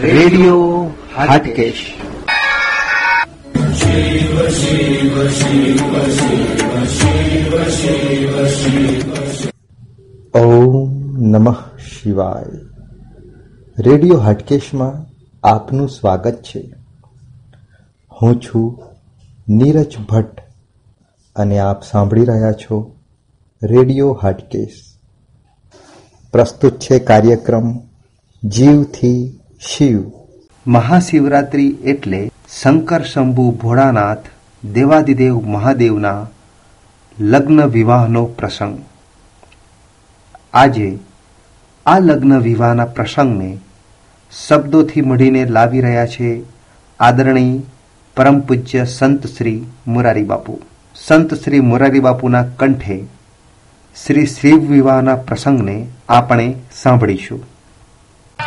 Radio Hatkesh. ઓમ નમઃ શિવાય. Radio હાટકેશમાં આપનું સ્વાગત છે. હું છું નીરજ ભટ્ટ અને આપ સાંભળી રહ્યા છો રેડિયો હાટકેશ. પ્રસ્તુત છે કાર્યક્રમ જીવથી શિવ. મહાશિવરાત્રી એટલે શંકર શંભુ ભોળાનાથ, દેવાદિદેવ મહાદેવના લગ્ન વિવાહનો પ્રસંગ. આજે આ લગ્ન વિવાહના પ્રસંગને શબ્દોથી મળીને લાવી રહ્યા છે આદરણીય પરમ પૂજ્ય સંત શ્રી મુરારી બાપુ. સંત શ્રી મુરારી બાપુના કંઠે શ્રી શિવ વિવાહના પ્રસંગને આપણે સાંભળીશું.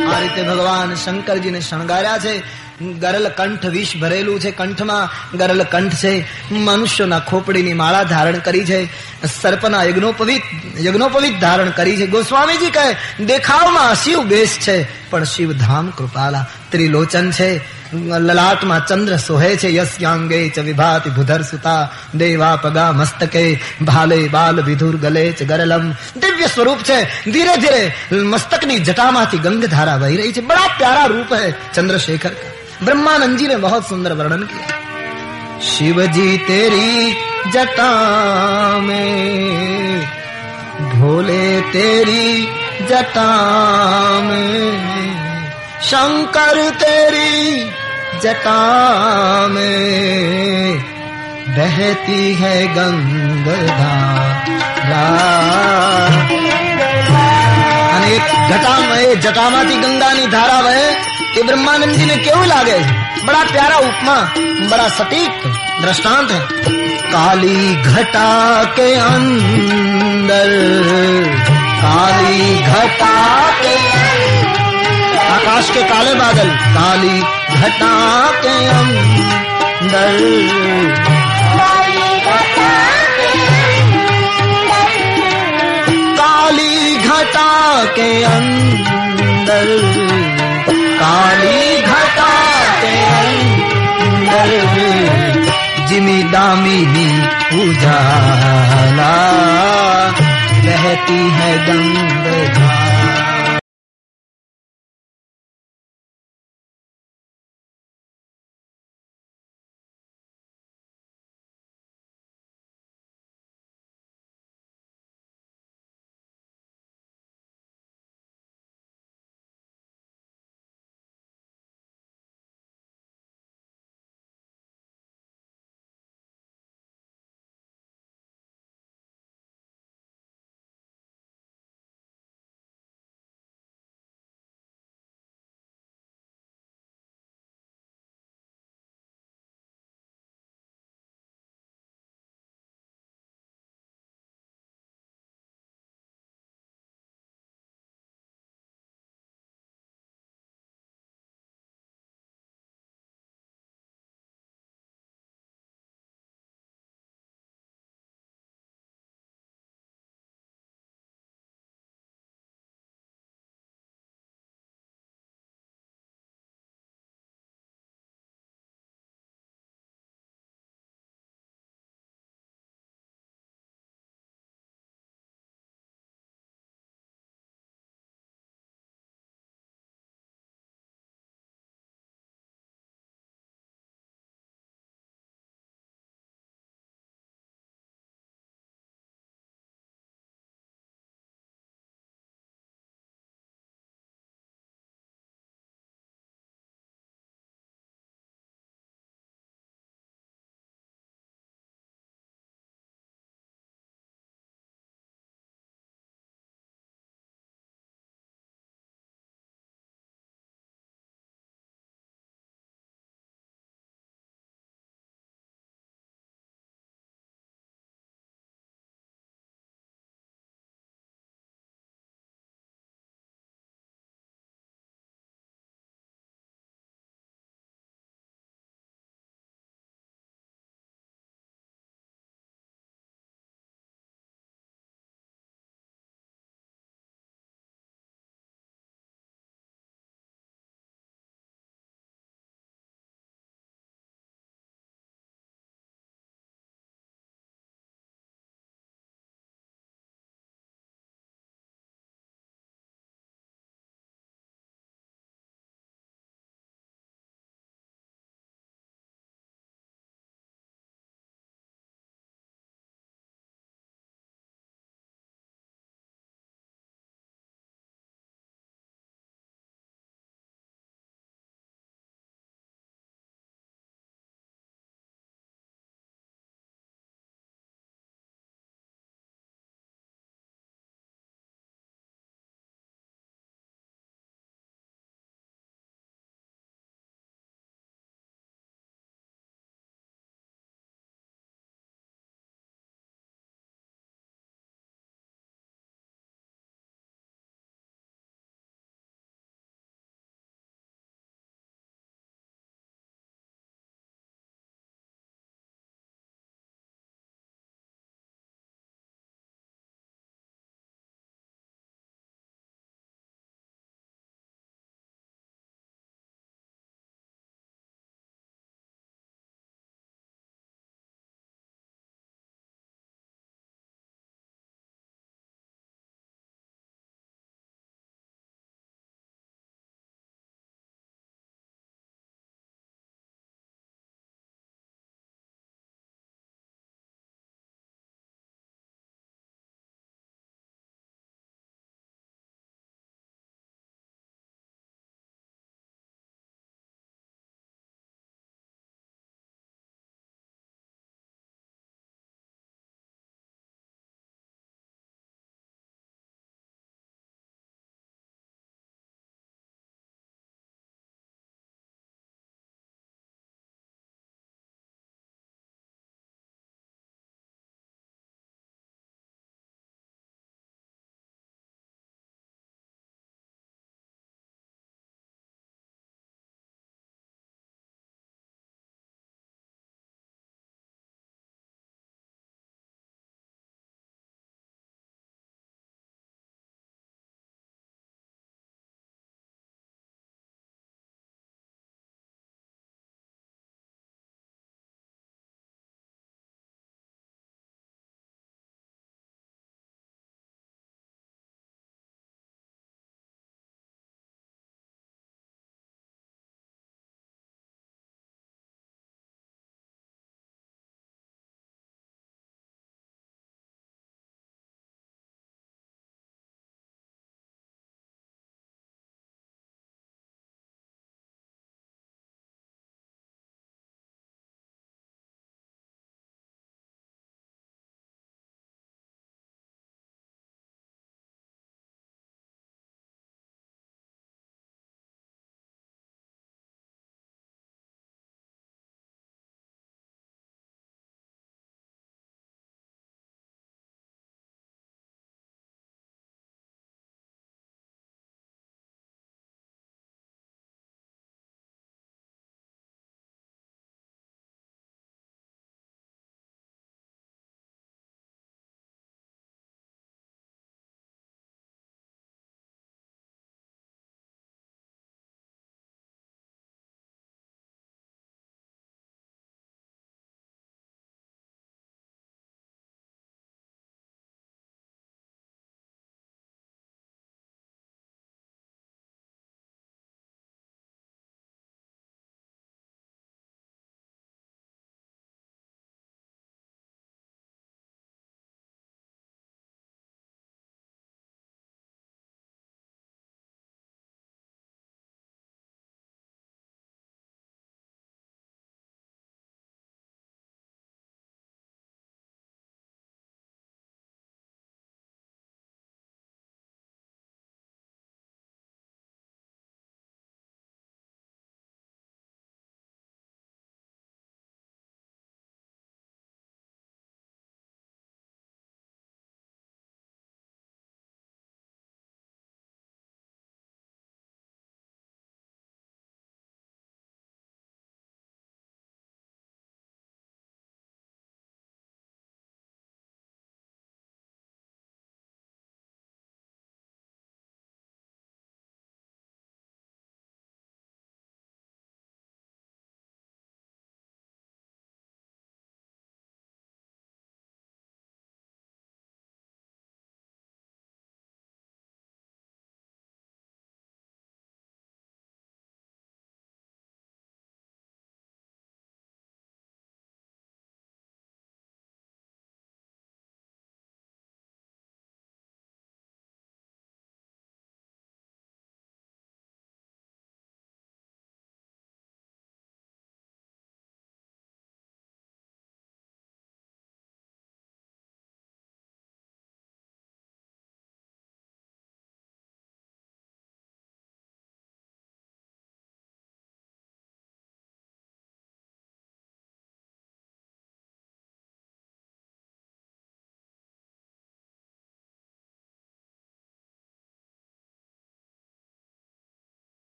આ રીતે ભગવાન શંકરજીને શણગાર્યા છે. ગરલ કંઠ વિષ ભરેલું છે કંઠમાં. ગરલ કંઠ છે. મનુષ્યના ખોપડીની માળા ધારણ કરી છે. સર્પના યજ્ઞોપવિત યજ્ઞોપવિત ધારણ કરી છે. ગોસ્વામીજી કહે, દેખાવમાં શિવ બેસ છે, પણ શિવધામ કૃપાલા ત્રિલોચન છે. ललाटमा चंद्र सोहे छे यस्यांगे च विभाति भुधर सुता, देवा पगा मस्तके, भाले बाल विधुर गले च गरलम। दिव्य स्वरूप छे, धीरे धीरे मस्तक नी ધીરે મસ્તકની गंग धारा વહી रही छे। बड़ा प्यारा रूप है चंद्रशेखर का। ब्रह्मानंद जी ने बहुत सुंदर वर्णन किया। शिव जी तेरी जटा में, भोले तेरी जटा में, शंकर तेरी जटा में बहती है गंगधारा अनेक घटामय जटामाती गंगा नी धारा वह ये ब्रह्मानंद जी ने क्यों लागे? बड़ा प्यारा उपमा, बड़ा सटीक दृष्टांत है। काली घटा के अंदर, काली घटा के अंदर आकाश के काले बादल, काली घटा के अंदर काली घटा के अंदर काली घटा के अंदर जिमी दामिनी उजाला बहती है गंगा।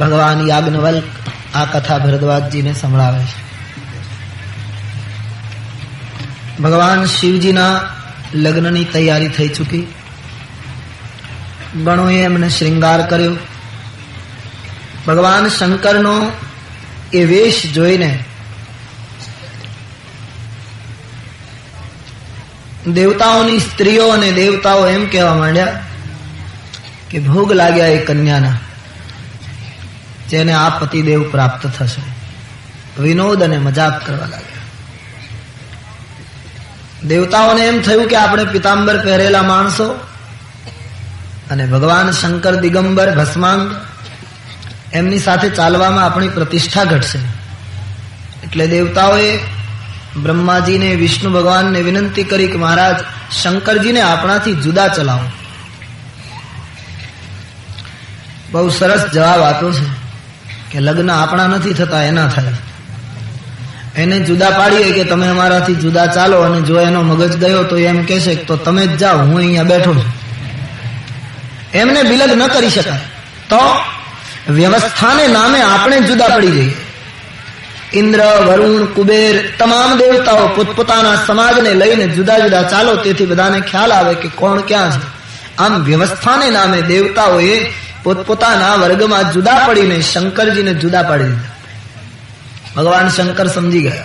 ભગવાન યાજ્ઞવલ્ક આ કથા ભરદ્વાજજીને સંભળાવે છે. ભગવાન શિવજીના લગ્નની તૈયારી થઈ ચૂકી. ગણોએ એમને શ્રૃંગાર કર્યો. ભગવાન શંકરનો એ વેશ જોઈને દેવતાઓની સ્ત્રીઓ અને દેવતાઓ એમ કહેવા માંડ્યા કે ભોગ લાગ્યા એ કન્યાના. જેને આ પતિદેવ પ્રાપ્ત થશે. વિનોદ અને મજાક કરવા લાગ્યા. દેવતાઓને એમ થયું કે આપણે પિતાંબર પહેરેલા માણસો અને ભગવાન શંકર દિગંબર ભસ્માંગ એમની સાથે ચાલવામાં આપણી પ્રતિષ્ઠા ઘટશે. એટલે દેવતાઓએ બ્રહ્માજીને, વિષ્ણુ ભગવાનને વિનંતી કરી કે મહારાજ, શંકરજીને આપણાથી જુદા ચલાવો. બહુ સરસ જવાબ આપ્યો છે. કે લગ્ન આપણા નથી થતા, એના થાય. એને જુદા પાડીએ કે તમે અમારાથી જુદા ચાલો અને જો એનો મગજ ગયો તો એમ કહેશે તો તમે જ જાઓ, હું અહીંયા બેઠો છું. એમને બિલગ ન કરી શકાય. તો વ્યવસ્થાને નામે આપણે જુદા પડી જઈએ. ઇન્દ્ર, વરુણ, કુબેર, તમામ દેવતાઓ પોતપોતાના સમાજને લઈને જુદા જુદા ચાલો, તેથી બધાને ખ્યાલ આવે કે કોણ ક્યાં છે. આમ વ્યવસ્થાને નામે દેવતાઓએ પોતપોતાના વર્ગમાં જુદા પડીને શંકરજીને જુદા પાડી દીધા. ભગવાન શંકર સમજી ગયા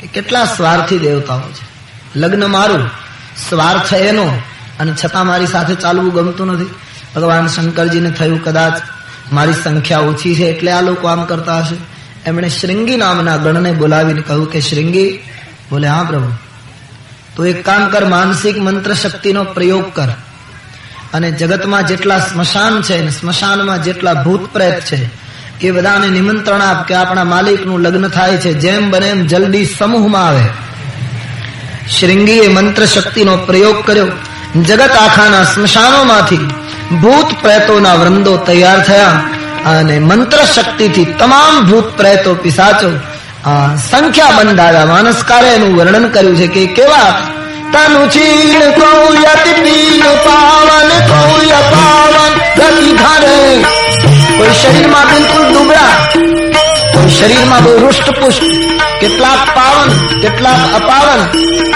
કે કેટલા સ્વાર્થી દેવતાઓ છે. લગ્ન મારું, સ્વાર્થ એનો અને છતાં મારી સાથે ચાલવું ગમતું નથી. ભગવાન શંકરજીને થયું કદાચ મારી સંખ્યા ઓછી છે એટલે આ લોકો આમ કરતા હશે. એમણે શ્રૃંગી નામના ગણને બોલાવીને કહ્યું કે શ્રૃંગી, બોલે, હા પ્રભુ. તો એક કામ કર, માનસિક મંત્ર શક્તિનો પ્રયોગ કર. અને જગતમાં જેટલા સ્મશાન છે સ્મશાનમાં જેટલા ભૂત પ્રેત છે, એ બધાને નિમંત્રણ આપ કે આપણા માલિકનું લગ્ન થાય છે. જેમ બને એમ જલ્દી સમૂહમાં આવે. શ્રીંગીએ મંત્ર શક્તિનો પ્રયોગ કર્યો. જગત આખાના સ્મશાનોમાંથી ભૂત પ્રેતોના વૃંદો તૈયાર થયા અને મંત્ર શક્તિથી તમામ ભૂત પ્રેતો પિસાચો સંખ્યા બંધાયા માનસકારે એનું વર્ણન કર્યું છે કે કેવા તનુ ચીન કૌયતિ પીન પાવન કૌય પાવન ગતિ ઘરે કોઈ શરીરમાં બિલકુલ દુબળા કોઈ શરીરમાં બહુ હૃષ્ટ પુષ્ટ કેટલાક પાવન, કેટલાક અપાવન,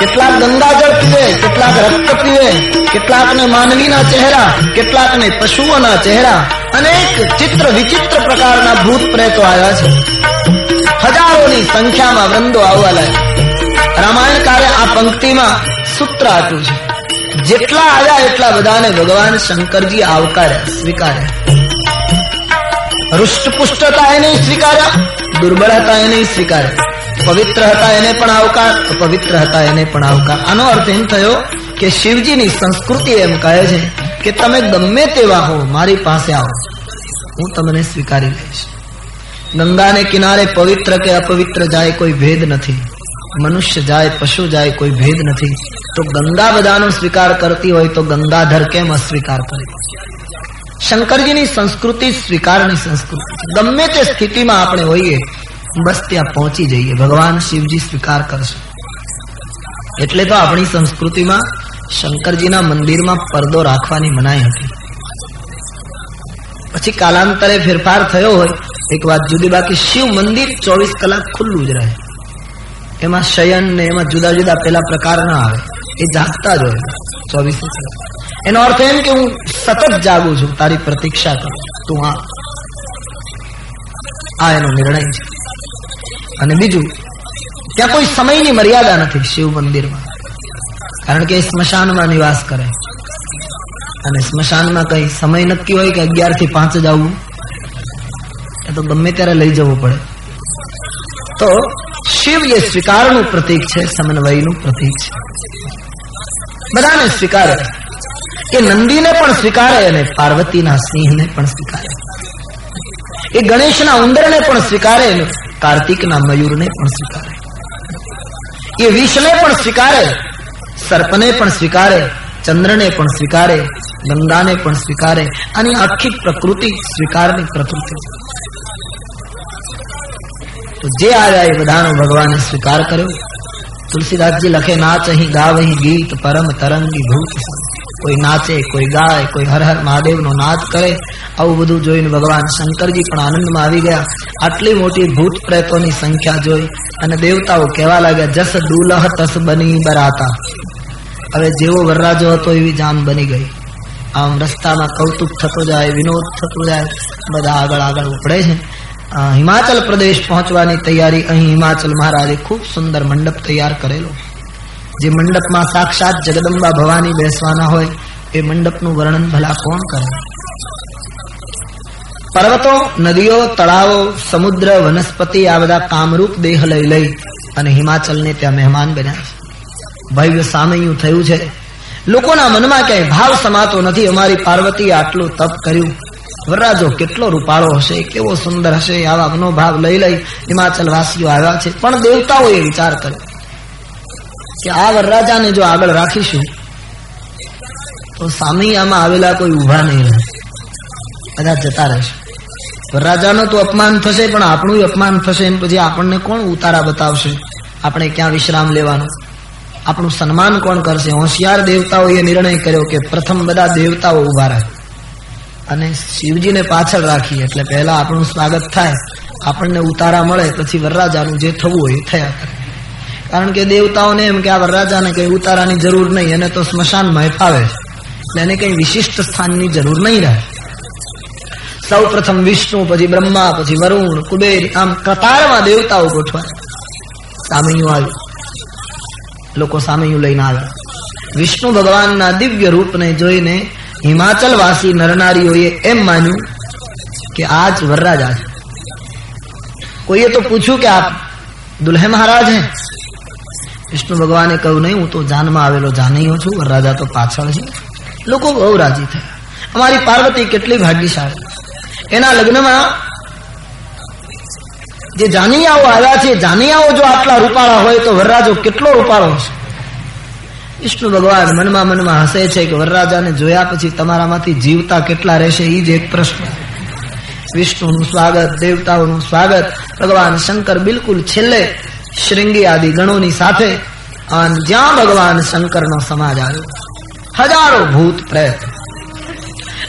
કેટલાક ગંગાજળ પીવે, કેટલાક રક્ત પીવે, કેટલાકને માનવીના ચહેરા, કેટલાકને પશુઓના ચહેરા, અનેક ચિત્ર વિચિત્ર પ્રકારના ભૂત પ્રેતો આવ્યા છે. હજારોની સંખ્યામાં વૃંદો આવવા લાગ્યા રામાયણકારે આ પંક્તિમાં સૂત્ર આપ્યું છે. જેટલા આવ્યા એટલા બધાને ભગવાન શંકરજી આવકાર્યા, સ્વીકાર્યા. હૃષ્ટપુષ્ટ હતા એને સ્વીકાર્યા દુર્બળ હતા એને સ્વીકાર્યા. પવિત્ર હતા એને પણ આવકાર પવિત્ર હતા એને પણ આવકાર. આનો અર્થ એમ થયો કે શિવજીની સંસ્કૃતિ એમ કહે છે કે તમે ગમે તેવા હો, મારી પાસે આવો. હું તમને સ્વીકારી લઈશ. ગંગાને કિનારે પવિત્ર કે અપવિત્ર જાય કોઈ ભેદ નથી. મનુષ્ય જાય, પશુ જાય કોઈ ભેદ નથી. તો ગંગા બધાનો સ્વીકાર કરતી હોય તો ગંગાધર કેમ અસ્વીકાર કરે? શંકરજીની સંસ્કૃતિ સ્વીકારની સંસ્કૃતિ ગમે તે સ્થિતિમાં આપણે હોઈએ, બસ ત્યાં પહોંચી જઈએ. ભગવાન શિવજી સ્વીકાર કરશે. એટલે તો આપણી સંસ્કૃતિમાં શંકરજીના મંદિરમાં પરદો રાખવાની મનાઈ હતી. પછી કાલાંતરે ફેરફાર થયો હોય, એક વાત જુદી, બાકી શિવ મંદિર ચોવીસ કલાક ખુલ્લું જ રહે. એમાં શયન ને એમાં જુદા જુદા પેલા પ્રકાર ના આવે. એ જાગતા જ હોય. ચોવીસ એનો અર્થ એમ કે હું સતત જાગું છું, તારી પ્રતીક્ષા કરું તું આ આ એનો નિર્ણય છે. અને બીજું, ત્યાં કોઈ સમયની મર્યાદા નથી શિવ મંદિરમાં. કારણ કે સ્મશાનમાં નિવાસ કરે. અને સ્મશાનમાં કઈ સમય નક્કી હોય કે અગિયારથી પાંચ જ આવવું? એ તો ગમે ત્યારે લઈ જવું પડે. તો શિવ એ સ્વીકારનું પ્રતીક છે, સમન્વયનું પ્રતીક છે. બધાને સ્વીકારે. એ નંદીને પણ સ્વીકારે અને પાર્વતીના સિંહને પણ સ્વીકારે. એ ગણેશના ઉંદરને પણ સ્વીકારે અને કાર્તિકના મયુરને પણ સ્વીકારે. એ વિષને પણ સ્વીકારે, સર્પને પણ સ્વીકારે, ચંદ્રને પણ સ્વીકારે, ગંગાને પણ સ્વીકારે અને આખી પ્રકૃતિ સ્વીકારની પ્રકૃતિ. જે આવ્યા એ બધાનો ભગવાને સ્વીકાર કર્યો. તુલસીદાસજી લખે નાચ અહીં ગાવ અહીં ગીત પરમ તરંગી ભૂત કોઈ નાચે કોઈ ગાય કોઈ હર હર મહાદેવનો નાદ કરે આવું બધું જોઈને ભગવાન શંકરજી પણ આનંદમાં આવી ગયા. આટલી મોટી ભૂત પ્રેતોની સંખ્યા જોઈ અને દેવતાઓ કહેવા લાગ્યા, જસ દુલહ તસ બની બરાતા. હવે જેવો વરરાજો હતો એવી જામ બની ગઈ. આમ રસ્તામાં કૌતુક થતો જાય, વિનોદ થતો જાય, બધા આગળ આગળ ઉપડે છે. હિમાચલ પ્રદેશ પહોંચવાની તૈયારી અહીં હિમાચલ મહારાજે ખૂબ સુંદર મંડપ તૈયાર કરેલો. જે મંડપમાં સાક્ષાત જગદંબા ભવાની બેસવાના હોય, એ મંડપનું વર્ણન ભલા કોણ કરે? પર્વતો, નદીઓ, તળાવો, સમુદ્ર, વનસ્પતિ, આ બધા કામરૂપ દેહ લઈ લઈ અને હિમાચલને ત્યાં મહેમાન બન્યા છે. ભવ્ય સામયું થયું છે. લોકોના મનમાં ક્યાંય ભાવ સમાતો નથી. અમારી પાર્વતીએ આટલું તપ કર્યું. વરરાજો કેટલો રૂપાળો હશે, કેવો સુંદર હશે, આવા મનોભાવ લઈ લઈ હિમાચલ વાસીઓ આવ્યા છે. પણ દેવતાઓએ વિચાર કર્યો કે આ વરરાજાને જો આગળ રાખીશું, તો સામૈયામાં આવેલા કોઈ ઊભા નહીં રહે. બધા જતા રહેશે. વરરાજાનું તો અપમાન થશે, પણ આપણું અપમાન થશે. એમ પછી આપણને કોણ ઉતારા બતાવશે? આપણે ક્યાં વિશ્રામ લેવાનો? આપણું સન્માન કોણ કરશે? હોશિયાર દેવતાઓએ નિર્ણય કર્યો કે પ્રથમ બધા દેવતાઓ ઊભા રહે. અને શિવજીને પાછળ રાખીએ. એટલે પહેલા આપણું સ્વાગત થાય, આપણને ઉતારા મળે, પછી વરરાજાનું જે થવું હોય થયા કરે. કારણ કે દેવતાઓને એમ કે આ વરરાજાને કઈ ઉતારાની જરૂર નહીં, એને તો સ્મશાનમાં ફાવે એટલે એને કઈ વિશિષ્ટ સ્થાનની જરૂર નહીં રહે. સૌ પ્રથમ વિષ્ણુ, પછી બ્રહ્મા, પછી વરુણ, કુબેર, આમ કતારમાં દેવતાઓ ગોઠવાય. સામૈયું આવ્યું. લોકો સામૈયું લઈને આવ્યા. વિષ્ણુ ભગવાનના દિવ્ય રૂપને જોઈને હિમાચલ વાસી નરનારીઓએ એમ માન્યું કે આજ વરરાજા છે. કોઈએ તો પૂછ્યું કે આપ દુલ્હે મહારાજ હે? વિષ્ણુ ભગવાને કહ્યું, નહીં, હું તો જાનમાં આવેલો જાનૈયો છું, વરરાજા તો પાછળ છે. લોકો બહુ રાજી થયા. અમારી પાર્વતી કેટલી ભાગ્યશાળી. એના લગ્નમાં જે જાનૈયાઓ આવ્યા છે, જાનૈયાઓ જો આટલા રૂપાળા હોય તો વરરાજો કેટલો રૂપાળો હશે? વિષ્ણુ ભગવાન મનમાં મનમાં હસે છે કે વરરાજાને જોયા પછી તમારામાંથી જીવતા કેટલા રહેશે એ જ એક પ્રશ્ન. વિષ્ણુનું સ્વાગત, દેવતાઓનું સ્વાગત, ભગવાન શંકર બિલકુલ છેલ્લે શ્રૃંગી આદિ ગણોની સાથે અને જ્યાં ભગવાન શંકરનો સમાજ આવ્યો. હજારો ભૂત પ્રેત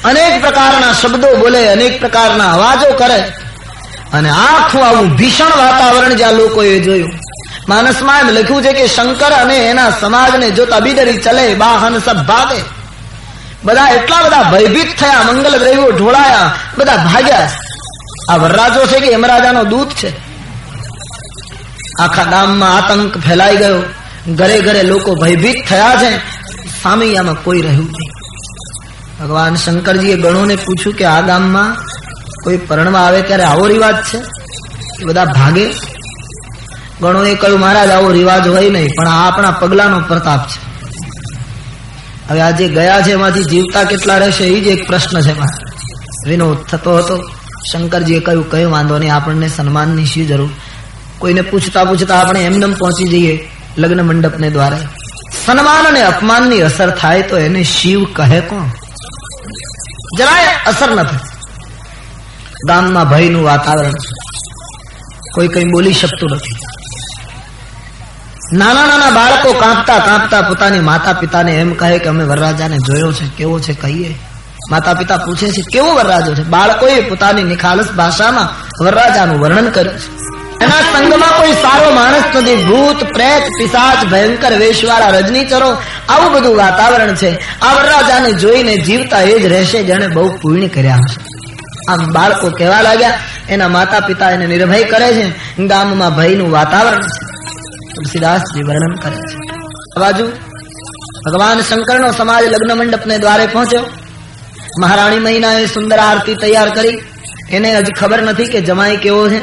અનેક પ્રકારના શબ્દો બોલે, અનેક પ્રકારના અવાજો કરે અને આખું આવું ભીષણ વાતાવરણ જ્યાં લોકોએ જોયું માનસમાં એમ લખ્યું છે કે શંકર અને એના સમાજને જોતા બિદરી ચલે, વાહન સબ ભાગે. બધા એટલા બધા ભયભીત થયા, મંગલ દ્રવ્યો ઢોળાયા, બધા ભાગ્યા. આ વરરાજો છે કે યમરાજાનો દૂત છે. આખા ગામમાં આતંક ફેલાઈ ગયો. ઘરે ઘરે લોકો ભયભીત થયા છે. સામૈયામાં કોઈ રહ્યું નહીં. ભગવાન શંકરજીએ ગણોને પૂછ્યું કે આ ગામમાં કોઈ પરણવા આવે ત્યારે આવો રિવાજ છે? બધા ભાગે? ગણોએ કહ્યું, મહારાજ, આવો રિવાજ હોય નહીં, પણ આ આપણા પગલાનો પ્રતાપ છે. હવે આજે ગયા છે, એમાંથી જીવતા કેટલા રહેશે, એ જ એક પ્રશ્ન છે વિનોદ થતો હતો. શંકરજીએ કહ્યું કયો વાંધો નહીં, આપણને સન્માનની શી જરૂર? કોઈને પૂછતા પૂછતા આપણે એમનેમ પહોંચી જઈએ લગ્ન મંડપને દ્વારા. સન્માન અને અપમાનની અસર થાય તો એને શિવ કહે કોણ? જરાય અસર નથી. ગામમાં ભયનું વાતાવરણ કોઈ કઈ બોલી શકતું નથી. નાના નાના બાળકો કાંપતા કાંપતા પોતાની માતા પિતાને એમ કહે કે અમે વરરાજાને જોયો છે, કેવો છે કહીએ? માતા પિતા પૂછે છે, કેવો વરરાજો છે? બાળકોએ પોતાની નિખાલસ ભાષામાં વરરાજાનું વર્ણન કર્યું છે. એના સંગમાં કોઈ સારો માણસ નથી. ભૂત, પ્રેત, પિશાચ, ભયંકર, વેશવાળા, રજનીચરો, આવું બધું વાતાવરણ છે. આ વરરાજાને જોઈને જીવતા એ જ રહેશે જેને બહુ પુણ્ય કર્યા હશે. આમ બાળકો કહેવા લાગ્યા, એના માતા પિતા એને નિર્ભય કરે છે. ગામમાં ભયનું વાતાવરણ છે. તુલસીદાસજી વર્ણન કરે છે બાજુ ભગવાન શંકરનો સમાજ લગ્ન મંડપને દ્વારે પહોંચ્યો મહારાણી મહિનાએ સુંદર આરતી તૈયાર કરી એને હજી ખબર નથી કે જમાઈ કેવો છે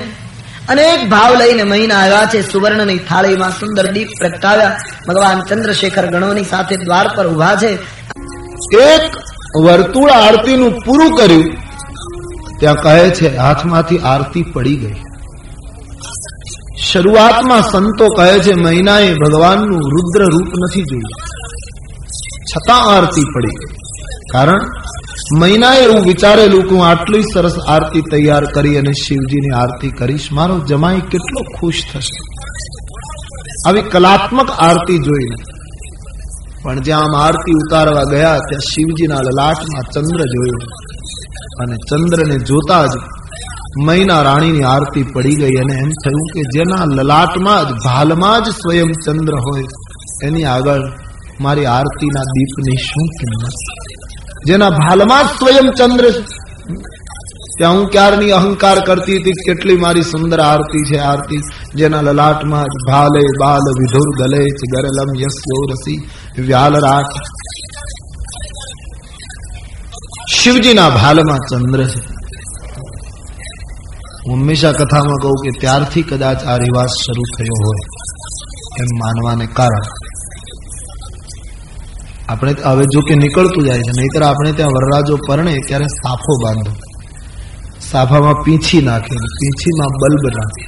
અનેક ભાવ લઈને મહિના આવ્યા છે સુવર્ણની થાળીમાં સુંદર દીપ પ્રગટાવ્યા ભગવાન ચંદ્રશેખર ગણોની સાથે દ્વાર પર ઊભા છે એક વર્તુળ આરતીનું પૂરું કર્યું, ત્યાં કહે છે, હાથમાંથી આરતી પડી ગઈ. શરૂઆતમાં સંતો કહે છે, મહિનાએ ભગવાનનું રુદ્ર રૂપ નથી જોયું. છતાં આરતી પડી. કારણ, મહિનાએ એવું વિચારેલું કે હું આટલી સરસ આરતી તૈયાર કરી અને શિવજીની આરતી કરીશ, મારો જમાઈ કેટલો ખુશ થશે. આવી કલાત્મક આરતી જોઈને, પણ જ્યાં આમ આરતી ઉતારવા ગયા, ત્યાં શિવજીના લલાટમાં ચંદ્ર જોયો. અને ચંદ્રને જોતા જ મૈના રાણીની આરતી પડી ગઈ અને એમ થયું કે જેના લલાટમાં જ, ભાલમાં જ સ્વયં ચંદ્ર હોય, એની આગળ મારી આરતીના દીપની શું કિંમત? જેના ભાલમાં જ સ્વયં ચંદ્ર ત્યાં હું ક્યારની અહંકાર કરતી હતી? કેટલી મારી સુંદર આરતી છે આરતી. જેના લલાટમાં જ, ભાલે બાલ વિધુર દલે ગરલમ યસ્યો રસી વ્યાલરાટ શિવજીના ભાલમાં ચંદ્ર છે. હું હંમેશા કથામાં કહું કે ત્યારથી કદાચ આ રિવાજ શરૂ થયો હોય એમ માનવાને કારણ. આપણે હવે જો કે નીકળતું જાય છે, નહીતર આપણે ત્યાં વરરાજો પરણે ત્યારે સાફો બાંધો. સાફામાં પીંછી નાખે પીંછીમાં બલ્બ નાખે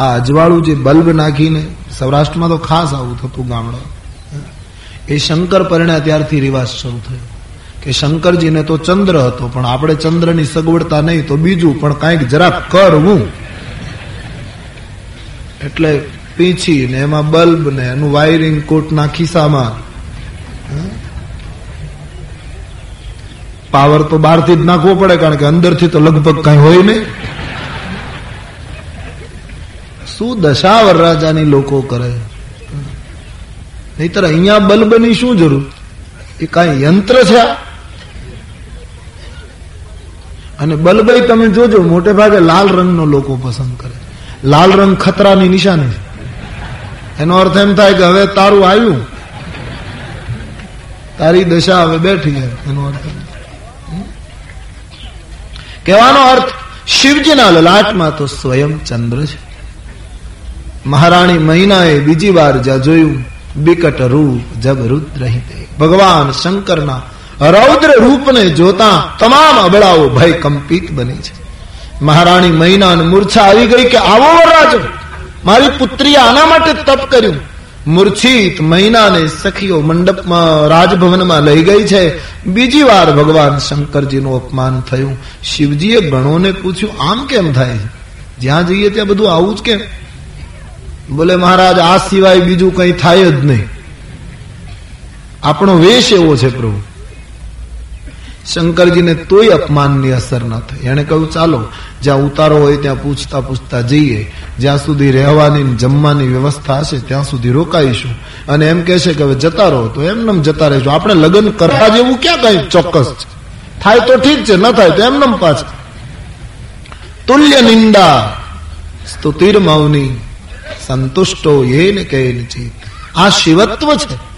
આ અજવાળું જે બલ્બ નાખીને સૌરાષ્ટ્રમાં તો ખાસ આવું થતું ગામડા એ શંકર પરિણ્યા ત્યારથી રિવાજ શરૂ થયો. કે શંકરજીને તો ચંદ્ર હતો, પણ આપણે ચંદ્રની સગવડતા નહીં તો બીજું પણ કાંઈક જરાક કરવું. એટલે પીછી ને એમાં બલ્બ ને એનું વાયરિંગ કોટના ખિસ્સામાં. પાવર તો બહારથી જ નાખવો પડે, કારણ કે અંદરથી તો લગભગ કઈ હોય નહીં. શું દશા વરરાજાની લોકો કરે? નહીતર અહીંયા બલ્બની શું જરૂર? એ કાંઈ યંત્ર છે અને બલબઈ તમે જોજો, મોટે ભાગે લાલ રંગનો લોકો પસંદ કરે. લાલ રંગ ખતરાની નિશાની છે. એનો અર્થ એમ થાય કે હવે તારું આવ્યું. તારી દશા હવે બેઠી છે, એનો અર્થ કહેવાનો અર્થ, શિવજીના લલાટમાં તો સ્વયં ચંદ્ર છે. મહારાણી મહિનાએ બીજી વાર જ્યાં જોયું, બિકટ રૂપ જબ રુદ્રહિતે ભગવાન શંકરના રૌદ્ર રૂપને જોતા તમામ અબળાઓ ભય કંપિત બની છે. મહારાણી મહિના મૂર્છા આવી ગઈ કે આવો વરરાજો, મારી પુત્રીએ આના માટે તપ કર્યું. મૂર્છિત મહિનાને સખીઓ મંડપમાં, રાજભવનમાં લઈ ગઈ છે. બીજી વાર ભગવાન શંકરજીનું અપમાન થયું. શિવજીએ ગણોને પૂછ્યું, આમ કેમ થાય જ્યાં જઈએ ત્યાં બધું આવું જ કેમ? બોલે, મહારાજ, આ સિવાય બીજું કઈ થાય જ નહીં. આપણો વેશ એવો છે પ્રભુ. શંકરજીને તોય અપમાનની અસર ન થઈ. એને કહ્યું, ચાલો, જ્યાં ઉતારો હોય ત્યાં પૂછતા પૂછતા જઈએ. જ્યાં સુધી રહેવાની જમવાની વ્યવસ્થા હશે, ત્યાં સુધી રોકાઈશું. અને એમ કહેશે કે, હવે જતા રહો. તો એમને જતા રહીશું. આપણે લગ્ન કરવા જેવું ક્યાં કઈ ચોક્કસ છે? થાય તો ઠીક છે, ન થાય તો એમને પાછા. તુલ્ય નિંદા. સ્તુતિર મૌની સંતુષ્ટો એ ને કહે આ શિવત્વ છે.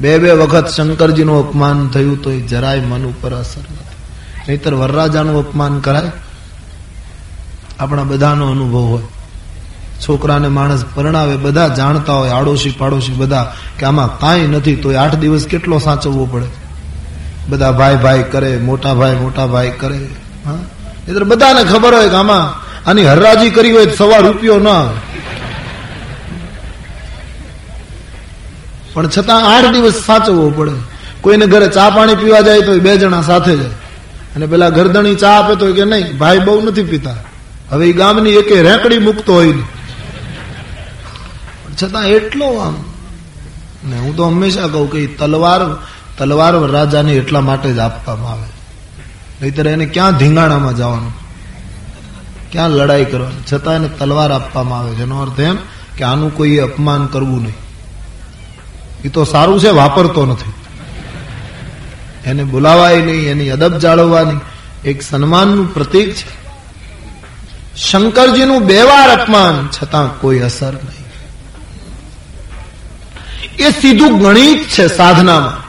બે બે વખત શંકરજીનું અપમાન થયું તો એ જરાય મન ઉપર અસર નહીતર વરરાજાનું અપમાન કરાય. આપણા બધાનો અનુભવ હોય. છોકરાને માણસ પરણાવે, બધા જાણતા હોય આડોશી પાડોશી બધા, કે આમાં કાંઈ નથી તો આઠ દિવસ કેટલો સાચવવો પડે? બધા ભાઈ ભાઈ કરે, મોટા ભાઈ મોટા ભાઈ કરે. હા? એટલે બધાને ખબર હોય કે આમાં આની હરરાજી કરી હોય સવા રૂપિયો ના આવે. પણ છતાં આઠ દિવસ સાચવવો પડે. કોઈને ઘરે ચા પાણી પીવા જાય તો બે જણા સાથે જાય. અને પેલા ગરદણી ચા આપે તો કે નહીં, ભાઈ બહુ નથી પીતા. હવે એ ગામની એકે રેકડી મૂકતો હોય છતાં એટલો આમ, ને હું તો હંમેશા કહું કે તલવાર તલવાર રાજાને એટલા માટે જ આપવામાં આવે. નહીતર એને ક્યાં ધીંગાણામાં જવાનું? ક્યાં લડાઈ કરવાની? છતાં એને તલવાર આપવામાં આવે છે. એનો અર્થ એમ કે આનું કોઈ અપમાન કરવું નહીં. એ તો સારું છે, વાપરતો નથી. એને બોલાવાય નહીં, એની અદબ જાળવવાની એક સન્માનનું પ્રતીક છે. શંકરજીનું બે વાર અપમાન છતાં કોઈ અસર નહીં. એ સીધું ગણિત છે સાધનામાં.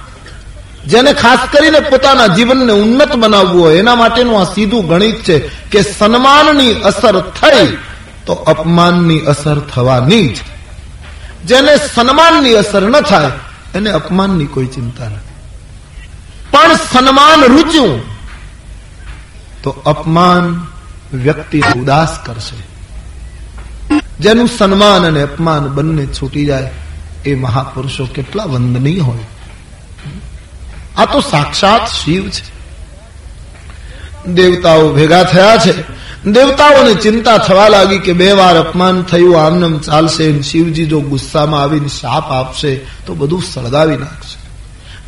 જેને ખાસ કરીને પોતાના જીવનને ઉન્નત બનાવવું હોય, એના માટેનું આ સીધું ગણિત છે કે સન્માનની અસર થઈ તો અપમાનની અસર થવાની જ. જેને સન્માનની અસર ન થાય, એને અપમાનની કોઈ ચિંતા નથી. પણ સન્માન રૂચ્યું તો અપમાન વ્યક્તિને ઉદાસ કરશે. જેનું સન્માન અને અપમાન બંને છૂટી જાય, એ મહાપુરુષો કેટલા વંદનીય હોય. આ તો સાક્ષાત શિવ છે. દેવતાઓ ભેગા થયા છે દેવતાઓને ચિંતા થવા લાગી કે બે વાર અપમાન થયું, આમનમ ચાલશે શિવજી જો ગુસ્સામાં આવીને શાપ આપશે, તો બધું સળગાવી નાખશે.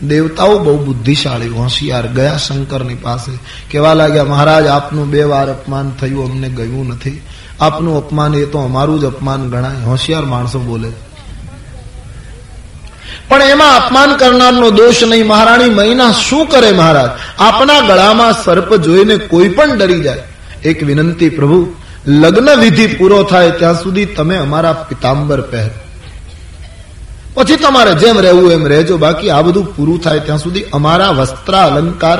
દેવતાઓ બહુ બુદ્ધિશાળી, હોશિયાર, ગયા શંકરની પાસે કેવા લાગ્યા, મહારાજ, આપનું બે વાર અપમાન થયું, અમને ગયું નથી. આપનું અપમાન એ તો અમારું જ અપમાન ગણાય. હોશિયાર માણસો બોલે, પણ એમાં અપમાન કરનારનો દોષ નહીં. મહારાણી, મહિના શું કરે મહારાજ? આપના ગળામાં સર્પ જોઈને કોઈ પણ ડરી જાય. એક વિનંતી, પ્રભુ, લગ્ન વિધિ પૂરો થાય ત્યાં સુધી તમે અમારા પિતાંબર પહેર. પછી તમારે જેમ રહેવું એમ રહેજો, બાકી આ બધું પૂરું થાય ત્યાં સુધી અમારા વસ્ત્ર અલંકાર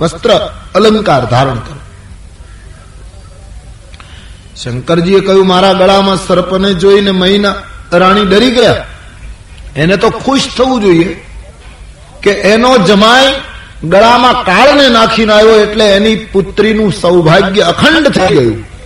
વસ્ત્ર અલંકાર ધારણ કરો. શંકરજીએ કહ્યું, મારા ગળામાં સર્પને જોઈને મહિના રાણી ડરી ગયા. એને તો ખુશ થવું જોઈએ કે એનો જમાય ગળામાં કાળને નાખીને આવ્યો એટલે એની પુત્રીનું સૌભાગ્ય અખંડ થઈ ગયું.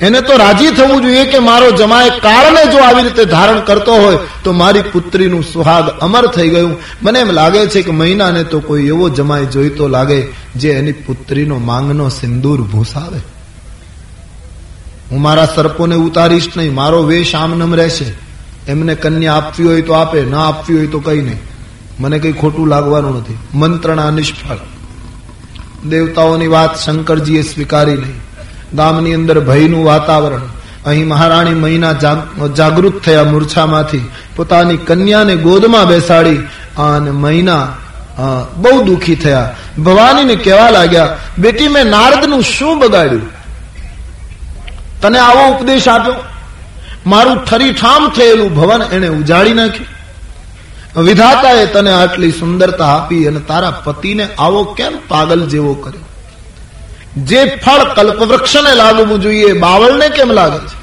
એને તો રાજી થવું જોઈએ કે મારો જમાય કાળને જો આવી રીતે ધારણ કરતો હોય તો મારી પુત્રીનું સુહાગ અમર થઈ ગયું. મને એમ લાગે છે કે મહિનાને તો કોઈ એવો જમાય જોઈતો લાગે જે એની પુત્રીનો માંગનો સિંદૂર ભૂસાવે. હું મારા સર્પોને ઉતારીશ નહીં, મારો વેશ આમનમ રહેશે. એમને કન્યા આપવી હોય તો આપે, ના આપવી હોય તો કઈ નહીં. મને કઈ ખોટું લાગવાનું નથી. મંત્રણા નિષ્ફળ. દેવતાઓની વાત શંકરજીએ સ્વીકારી નહીં. ગામની અંદર ભયનું વાતાવરણ. અહીં મહારાણી મહિના જાગૃત થયા મૂર્છામાંથી પોતાની કન્યાને ગોદમાં બેસાડી અને મહિના બહુ દુખી થયા. ભવાનીને કહેવા લાગ્યા, બેટી, મેં નારદનું શું બગાડ્યું? તને આવો ઉપદેશ આપ્યો? મારું ઠરીઠામ થયેલું ભવન એને ઉજાડી નાખ્યું. વિધાતાએ તને આટલી સુંદરતા આપી અને તારા પતિને આવો કેમ પાગલ જેવો કર્યો? જે ફળ કલ્પવૃક્ષને લાગવું જોઈએ, બાવળને કેમ લાગે છે?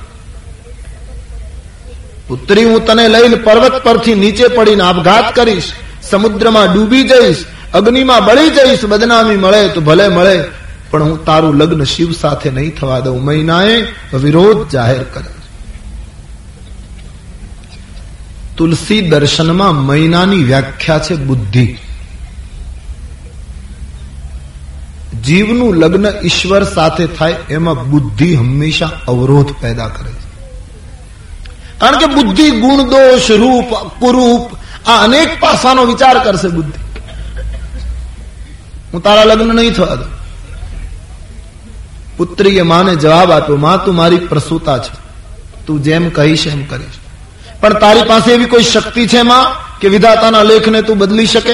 પુત્રી, હું તને લઈને પર્વત પરથી નીચે પડીને આપઘાત કરીશ, સમુદ્રમાં ડૂબી જઈશ, અગ્નિમાં બળી જઈશ, બદનામી મળે તો ભલે મળે, પણ હું તારું લગ્ન શિવ સાથે નહીં થવા દઉં. મહિનાએ વિરોધ જાહેર કરે તુલસી દર્શનમાં મહિનાની વ્યાખ્યા છે બુદ્ધિ. જીવનું લગ્ન ઈશ્વર સાથે થાય એમાં બુદ્ધિ હંમેશા અવરોધ પેદા કરે છે. કારણ કે બુદ્ધિ ગુણ દોષ, રૂપ કુરૂપ આ અનેક પાસાનો વિચાર કરશે બુદ્ધિ. હું તારા લગ્ન નહીં થવા દઉં. પુત્રીએ માને જવાબ આપ્યો, માં, તું મારી પ્રસૂતા છે. તું જેમ કહીશ એમ કરીશ. પણ તારી પાસે એવી કોઈ શક્તિ છે માં કે વિધાતાના લેખને તું બદલી શકે?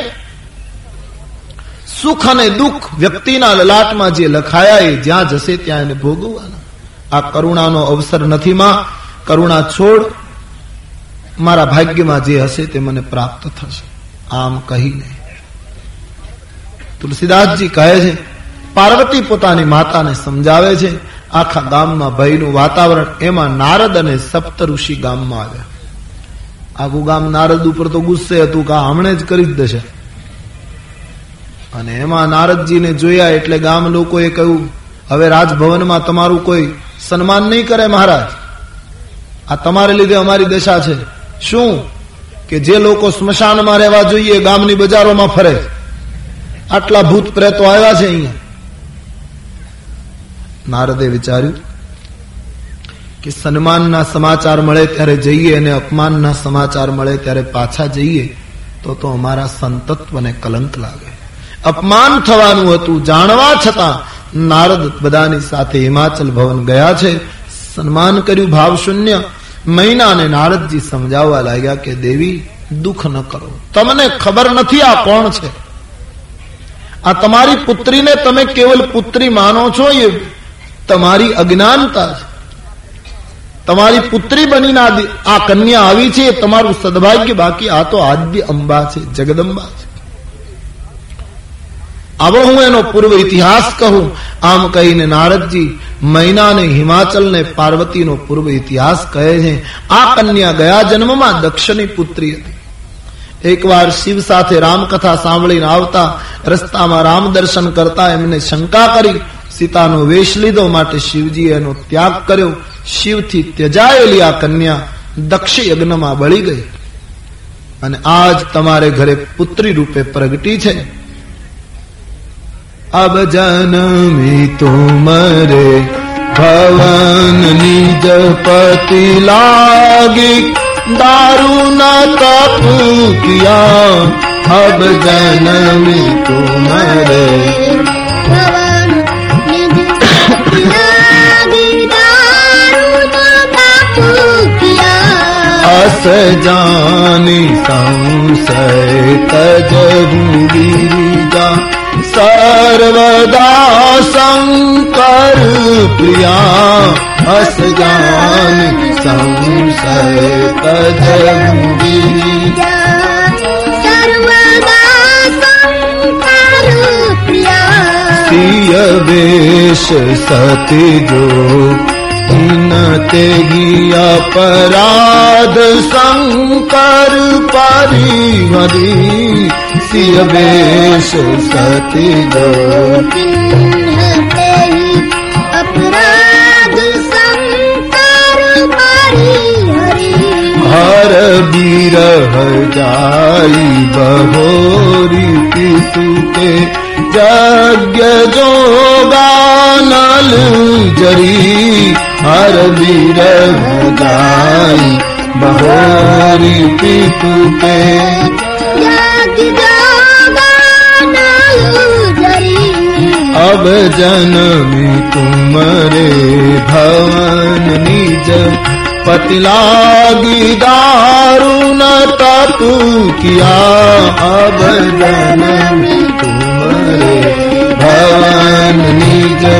સુખ અને દુઃખ વ્યક્તિના લલાટમાં જે લખાયા એ જ્યાં જશે ત્યાં એને ભોગવવાના. આ કરુણાનો અવસર નથી માં. કરુણા છોડ મારા ભાગ્યમાં જે હશે તે મને પ્રાપ્ત થશે. આમ કહીને. તુલસીદાસજી કહે છે, પાર્વતી પોતાની માતાને સમજાવે છે, આખા ગામમાં ભયનું વાતાવરણ, એમાં નારદ અને સપ્ત ઋષિ ગામમાં આવ્યા. આખું ગામ નારદ ઉપર તો ગુસ્સે હતું કે હમણે જ કરી જ દેશે. અને એમાં નારદજીને જોયા એટલે ગામ લોકોએ કહ્યું, હવે રાજભવનમાં તમારું કોઈ સન્માન નહીં કરે મહારાજ. આ તમારે લીધે અમારી દશા છે. શું? કે જે લોકો સ્મશાનમાં રહેવા જોઈએ, ગામની બજારોમાં ફરે આટલા ભૂત પ્રેતો આવ્યા છે અહીંયા. નારદે વિચાર્યું કે સન્માનના સમાચાર મળે ત્યારે જઈએ અને અપમાનના સમાચાર મળે ત્યારે પાછા જઈએ, તો તો અમારા સંતત્વને કલંક લાગે. અપમાન થવાનું હતું. જાણવા છતાં નારદ બધાની સાથે હિમાચલ ભવન ગયા છે. સન્માન કર્યું ભાવ શૂન્ય. મહિના અને નારદજી સમજાવવા લાગ્યા કે, દેવી, દુઃખ ન કરો. તમને ખબર નથી આ કોણ છે? આ તમારી પુત્રીને તમે કેવલ પુત્રી માનો છો? એ તમારી અજ્ઞાનતા છે. તમારી પુત્રી બનીને આ કન્યા આવી છે, તમારું સદભાગ્ય બાકી. આ તો આદ્ય અંબા છે, જગદંબા છે. આવો હું એનો પૂર્વ ઇતિહાસ કહું. આમ કહીને નારદજી મહિનાને હિમાચલને, પાર્વતીનો પૂર્વ ઇતિહાસ કહે છે. આ કન્યા ગયા જન્મમાં દક્ષની પુત્રી હતી. એકવાર શિવ સાથે રામકથા સાંભળીને આવતા રસ્તામાં રામ દર્શન કરતા એમને શંકા કરી. સીતાનો વેશ લીધો માટે શિવજી એનો ત્યાગ કર્યો. શિવથી ત્યજાયેલી આ કન્યા દક્ષ યજ્ઞમાં બળી ગઈ. અને આજ તમારે ઘરે પુત્રી રૂપે પ્રગટી છે. અબ જન્મી તુમરે ભવન નિજ પતિ લાગી ન તપ કિયા. અબ જન્મ તુમરે અસ જાની સંશય તજવું ગીરીજા સર્વદા શંકર પ્રિયા અસ જાન સંશય તજવું સિય વેશ સતી જો તે અપરાધ શંકર પરિવરી સિય વેશ સતી જો હર બીરહ જાઈ બહોરી પિતુ કે यज्ञ जो गानल जरी हर वीर गाई बहोरी पितु अब जन्म तुम्हारे भवन निज पतिलागी दारुण तपु किया। अब जन्म तुम ભવાની જય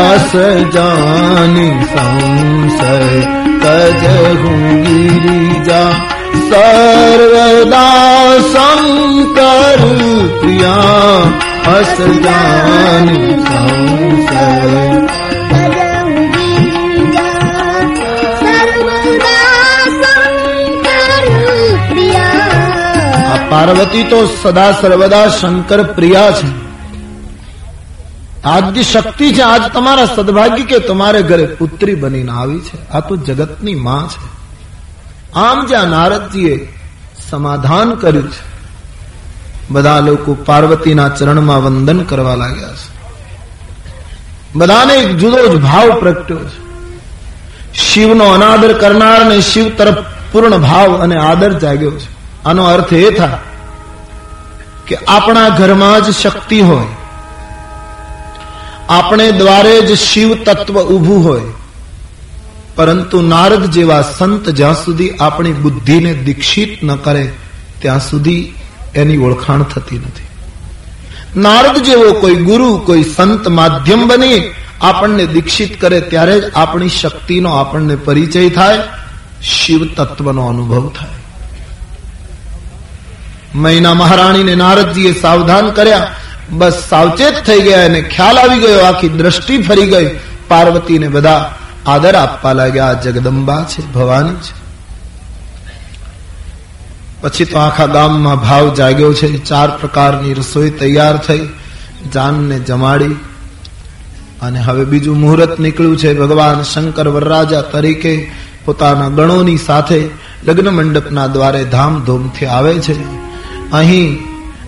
આસ જાની સંસય કજહું ગિરિજા સર્વદા શંકર પ્રિયા અસ જાની સંસય પાર્વતી તો સદા સર્વદા શંકર પ્રિયા છે. આદ્ય શક્તિ છે. આજ તમારા સદભાગ્ય કે તમારે ઘરે પુત્રી બનીને આવી છે. આ તો જગતની માં છે. આમ જ્યાં નારદજીએ સમાધાન કર્યું છે. બધા લોકો પાર્વતીના ચરણમાં વંદન કરવા લાગ્યા છે. બધાને એક જુદો જ ભાવ પ્રગટ્યો છે. શિવનો અનાદર કરનાર ને શિવ તરફ પૂર્ણ ભાવ અને આદર જાગ્યો છે. આનો અર્થ એ થાય કે આપણા ઘરમાં જ શક્તિ હોય, આપણે દ્વારે જ શિવ તત્વ ઊભું હોય, પરંતુ નારદ જેવા સંત જ્યાં સુધી આપણી બુદ્ધિને દીક્ષિત ન કરે, ત્યાં સુધી એની ઓળખાણ થતી નથી. નારદ જેવો કોઈ ગુરુ, કોઈ સંત માધ્યમ બની આપણને દીક્ષિત કરે, ત્યારે જ આપણી શક્તિનો આપણને પરિચય થાય, શિવ તત્વનો અનુભવ થાય. મૈના મહારાણીને નારદજીએ સાવધાન કર્યા. બસ સાવચેત થઈ ગયા અને ખ્યાલ આવી ગયો, આખી દ્રષ્ટિ ફરી ગઈ. પાર્વતીને બધા આદર આપવા લાગ્યા જગદંબા છે, ભવાની છે. પછી તો આખા ગામમાં ભાવ જાગ્યો છે, ચાર પ્રકારની રસોઈ તૈયાર થઈ, જાનને જમાડી. અને હવે બીજું મુહૂર્ત નીકળ્યું છે, ભગવાન શંકર વરરાજા તરીકે પોતાના ગણોની સાથે લગ્ન મંડપના દ્વારે ધામધૂમથી આવે છે. અહીં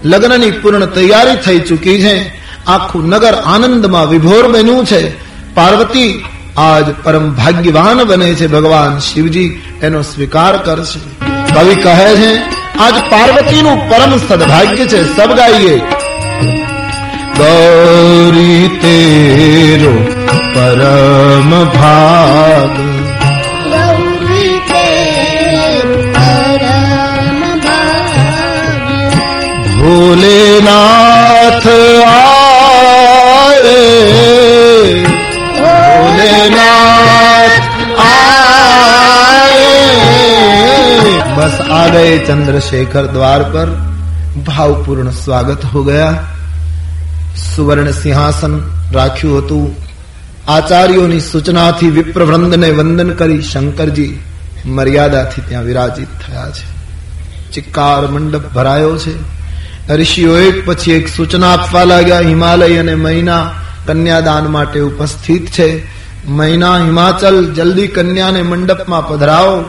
લગ્નની પૂર્ણ તૈયારી થઈ ચૂકી છે. આખું નગર આનંદમાં વિભોર બન્યું છે. પાર્વતી આજ પરમ ભાગ્યવાન બને છે. ભગવાન શિવજી એનો સ્વીકાર કરશે. કવિ કહે છે, આજ પાર્વતીનું પરમ સદભાગ્ય છે. સબ ગાઈએ. ગૌરી તેરો પરમ ભાગ. ભોલેનાથ આવે ભોલેનાથ આવે બસ આ ગયે ચંદ્રશેખર દ્વાર પર ભાવપૂર્ણ સ્વાગત હો ગયા. સુવર્ણ સિંહાસન રાખ્યું હતું. આચાર્યોની સૂચનાથી વિપ્રવૃંદને વંદન કરી શંકરજી મર્યાદાથી ત્યાં વિરાજિત થયા છે. ચિકાર મંડપ ભરાયો છે. ઋષિઓ એક પછી એક સૂચના આપવા લાગ્યા, હિમાલય અને મહિના કન્યાદાન માટે ઉપસ્થિત છે. મહિના હિમાચલ, જલ્દી કન્યાને મંડપમાં પધરાવો.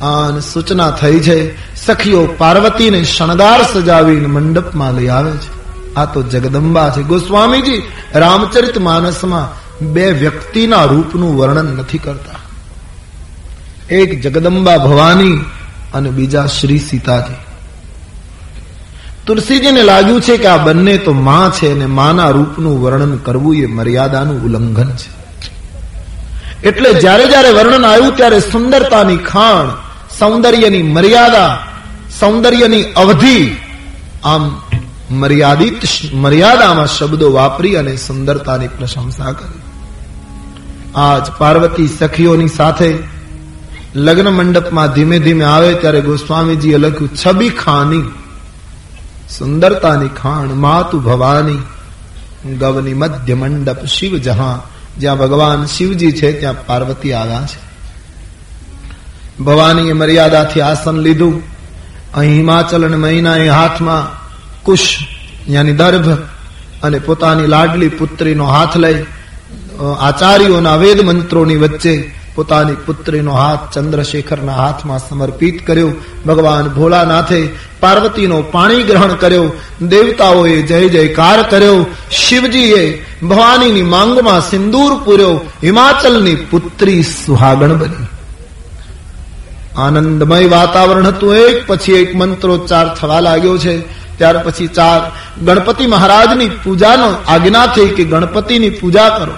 અને સૂચના થઈ છે, સખીઓ પાર્વતીને શણગાર સજાવીને મંડપમાં લઈ આવે છે. આ તો જગદંબા છે. ગોસ્વામીજી, રામચરિત માનસમાં બે વ્યક્તિના રૂપનું વર્ણન નથી કરતા. એક જગદંબા ભવાની અને બીજા શ્રી સીતાજી. તુલસીજીને લાગ્યું છે કે આ બંને તો માં છે અને માના રૂપનું વર્ણન કરવું એ મર્યાદાનું ઉલ્લંઘન છે. એટલે જ્યારે જ્યારે વર્ણન આવ્યું ત્યારે સુંદરતાની ખાણ, સૌંદર્યની મર્યાદા, સૌંદર્યની અવધિ આમ મર્યાદિત મર્યાદામાં શબ્દો વાપરી અને સુંદરતાની પ્રશંસા કરી. આજ પાર્વતી સખીઓની સાથે લગ્ન મંડપમાં ધીમે ધીમે આવે ત્યારે ગોસ્વામીજીએ લખ્યું છબી ખાની. સુંદરતાની ખાણ માતુ ભવાની. ગવની મધ્ય મંડપ શિવ જહાં જ્યાં ભગવાન શિવજી છે, ત્યાં પાર્વતી આવ્યા છે. ભવાનીએ મર્યાદાથી આસન લીધું. અહીં હિમાચલ અને મહિનાએ હાથમાં કુશ, યાની દર્ભ અને પોતાની લાડલી પુત્રીનો હાથ લઈ આચાર્યોના વેદ મંત્રોની વચ્ચે પોતાની પુત્રીનો હાથ ચંદ્રશેખરના હાથમાં સમર્પિત કર્યો. ભગવાન ભોલાનાથે પાર્વતીનો પાણી ગ્રહણ કર્યો. દેવતાઓએ જય જયકાર કર્યો. શિવજીએ ભવાનીની માંગમાં સિંદૂર પૂર્યો. હિમાચલની પુત્રી સુહાગણ બની. આનંદમય વાતાવરણ હતું. એક પછી એક મંત્રોચ્ચાર થવા લાગ્યો છે. ત્યાર પછી ચાર. ગણપતિ મહારાજની પૂજાનો આજ્ઞા થઈ કે ગણપતિની પૂજા કરો.